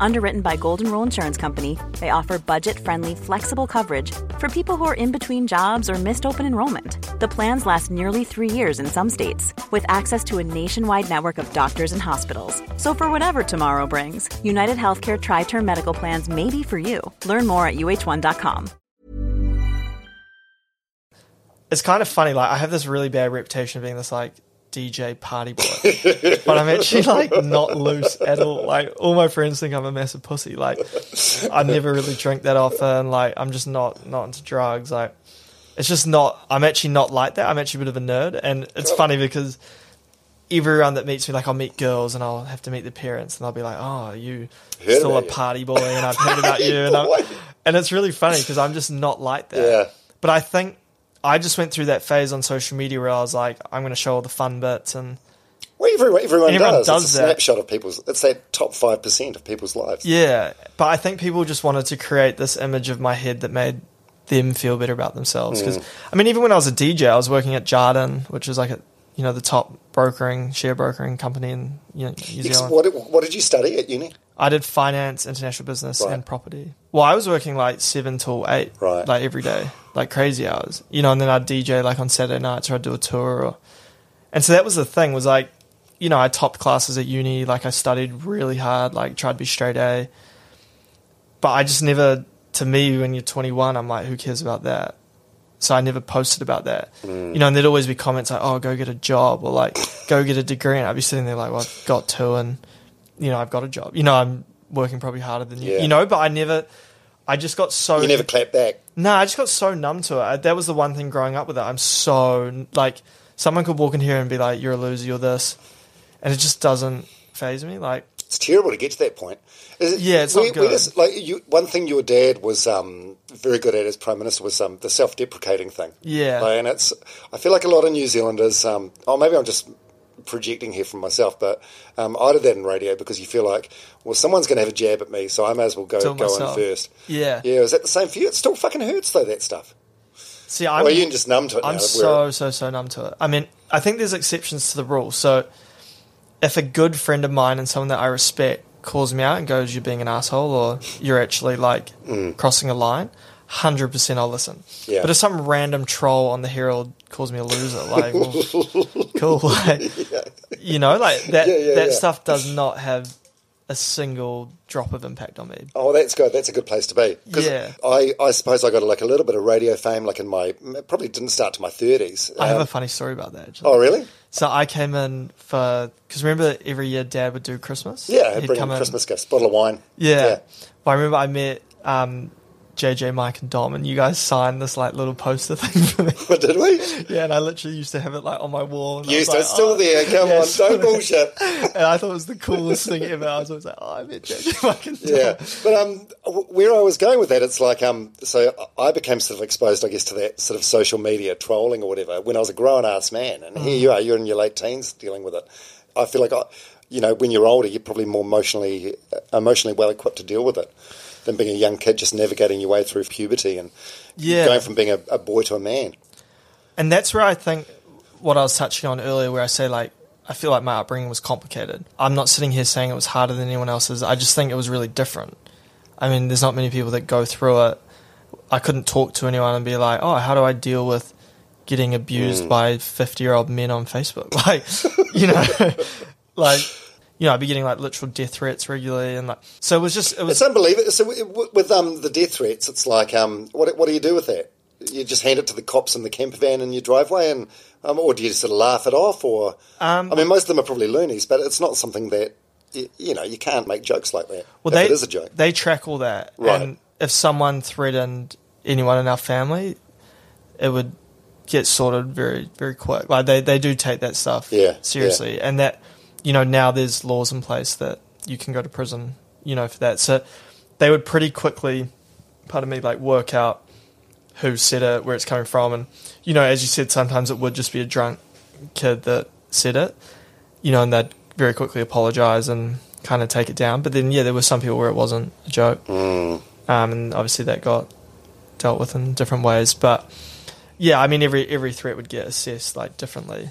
Underwritten by Golden Rule Insurance Company, they offer budget friendly, flexible coverage for people who are in between jobs or missed open enrollment. The plans last nearly three years in some states, with access to a nationwide network of doctors and hospitals. So, for whatever tomorrow brings, United Healthcare Tri Term Medical Plans may be for you. Learn more at uh1.com. It's kind of funny. Like I have this really bad reputation of being this like DJ party boy, but I'm actually like not loose at all. Like all my friends think I'm a massive pussy. Like I never really drink that often. Like I'm just not not into drugs. Like it's just not. I'm actually not like that. I'm actually a bit of a nerd, and it's funny because everyone that meets me, like I'll meet girls and I'll have to meet the parents, and they'll be like, "Oh, you Heard still a you." party boy," and I've heard about you, and, and it's really funny because I'm just not like that. Yeah. But I think I just went through that phase on social media where I was like, I'm going to show all the fun bits, and Well, everyone, everyone, Everyone does. does it's a that. snapshot of people's. It's that top five percent of people's lives. yeah. But I think people just wanted to create this image of my head that made them feel better about themselves. Mm. Because I mean, even when I was a DJ, I was working at Jarden, which is like a you know the top brokering share brokering company in you know, New Zealand. What, what did you study at uni? I did finance, international business, Right. and property. Well, I was working like seven till eight, Right. like every day, like crazy hours, you know. And then I'd DJ like on Saturday nights, or I'd do a tour, or and so that was the thing was like, you know, I topped classes at uni, like I studied really hard, like tried to be straight A, but I just never. To me, when you're 21, I'm like, who cares about that? So I never posted about that, Mm. you know. And there'd always be comments like, "Oh, go get a job," or like, "Go get a degree," and I'd be sitting there like, "Well, I've got two, and you know, I've got a job. You know, I'm working probably harder than you. Yeah. You know, but I never. I just got so. You never clapped back. No, I just got so numb to it. I, that was the one thing growing up with it. I'm so like someone could walk in here and be like, "You're a loser. You're this," and it just doesn't phase me. Like, It's terrible to get to that point. Is it- Yeah, it's we- not good. just- like you, one thing your dad was um, very good at as prime minister was um, the self-deprecating thing. Yeah. Like, and it's. I feel like a lot of New Zealanders. Um, oh, maybe I'm just projecting here from myself, but um, I did that in radio because you feel like, well, someone's going to have a jab at me, so I may as well go go it in first. Yeah. Yeah. Is that the same for you? It still fucking hurts though. That stuff. see, I'm well, you just numb to it. I'm now, so so so numb to it. I mean, I think there's exceptions to the rule. So, if a good friend of mine and someone that I respect calls me out and goes, "You're being an asshole," or "You're actually like crossing a line," hundred percent I'll listen. Yeah. But if some random troll on the Herald calls me a loser, like, well, cool, like, you know, like that Yeah, yeah, that yeah. stuff does not have a single drop of impact on me. Oh, that's good. That's a good place to be. Yeah. I, I suppose I got like a little bit of radio fame, like in my probably didn't start to my thirties. I have a funny story about that. Actually. oh, really? So I came in for because remember every year Dad would do Christmas. Yeah, He'd bring in come in- Christmas gifts, bottle of wine. Yeah. But I remember I met um, JJ, Mike, and Dom, and you guys signed this like little poster thing for me. But did we? yeah, and I literally used to have it like on my wall. And You was so like, it's still oh. there. Come Yeah, on, don't bullshit. And I thought it was the coolest thing ever. I was always like, oh, I met JJ, Mike, and Dom. Yeah, but um, where I was going with that, it's like um, so I became sort of exposed, I guess, to that sort of social media trolling or whatever when I was a grown ass man, and Mm. here you are, you're in your late teens dealing with it. I feel like I, you know, when you're older, you're probably more emotionally emotionally well equipped to deal with it than being a young kid just navigating your way through puberty and Yeah. going from being a, a boy to a man. And that's where I think what I was touching on earlier, where I say like I feel like my upbringing was complicated. I'm not sitting here saying it was harder than anyone else's. I just think it was really different. I mean, there's not many people that go through it. I couldn't talk to anyone and be like, "Oh, how do I deal with getting abused hmm. by 50 year old men on Facebook?" Like, you know, like you know, I'd be getting like literal death threats regularly, and like, so it was just it was It's unbelievable. So with um, the death threats, it's like um, what what do you do with that? You just hand it to the cops in the camper van in your driveway, and um, or do you just sort of laugh it off? Or Um, I mean, most of them are probably loonies, but it's not something that you, you know you can't make jokes like that. Well, they it is a joke. they track all that, Right. and if someone threatened anyone in our family, it would get sorted very very quick. Like they they do take that stuff Yeah, seriously, and that you know now there's laws in place that you can go to prison, you know, for that. So they would pretty quickly, pardon me, like work out who said it, where it's coming from, and you know, as you said, sometimes it would just be a drunk kid that said it, you know, and they'd very quickly apologize and kind of take it down. But then, yeah, there were some people where it wasn't a joke, Mm. um, and obviously that got dealt with in different ways. But yeah, I mean, every every threat would get assessed like differently.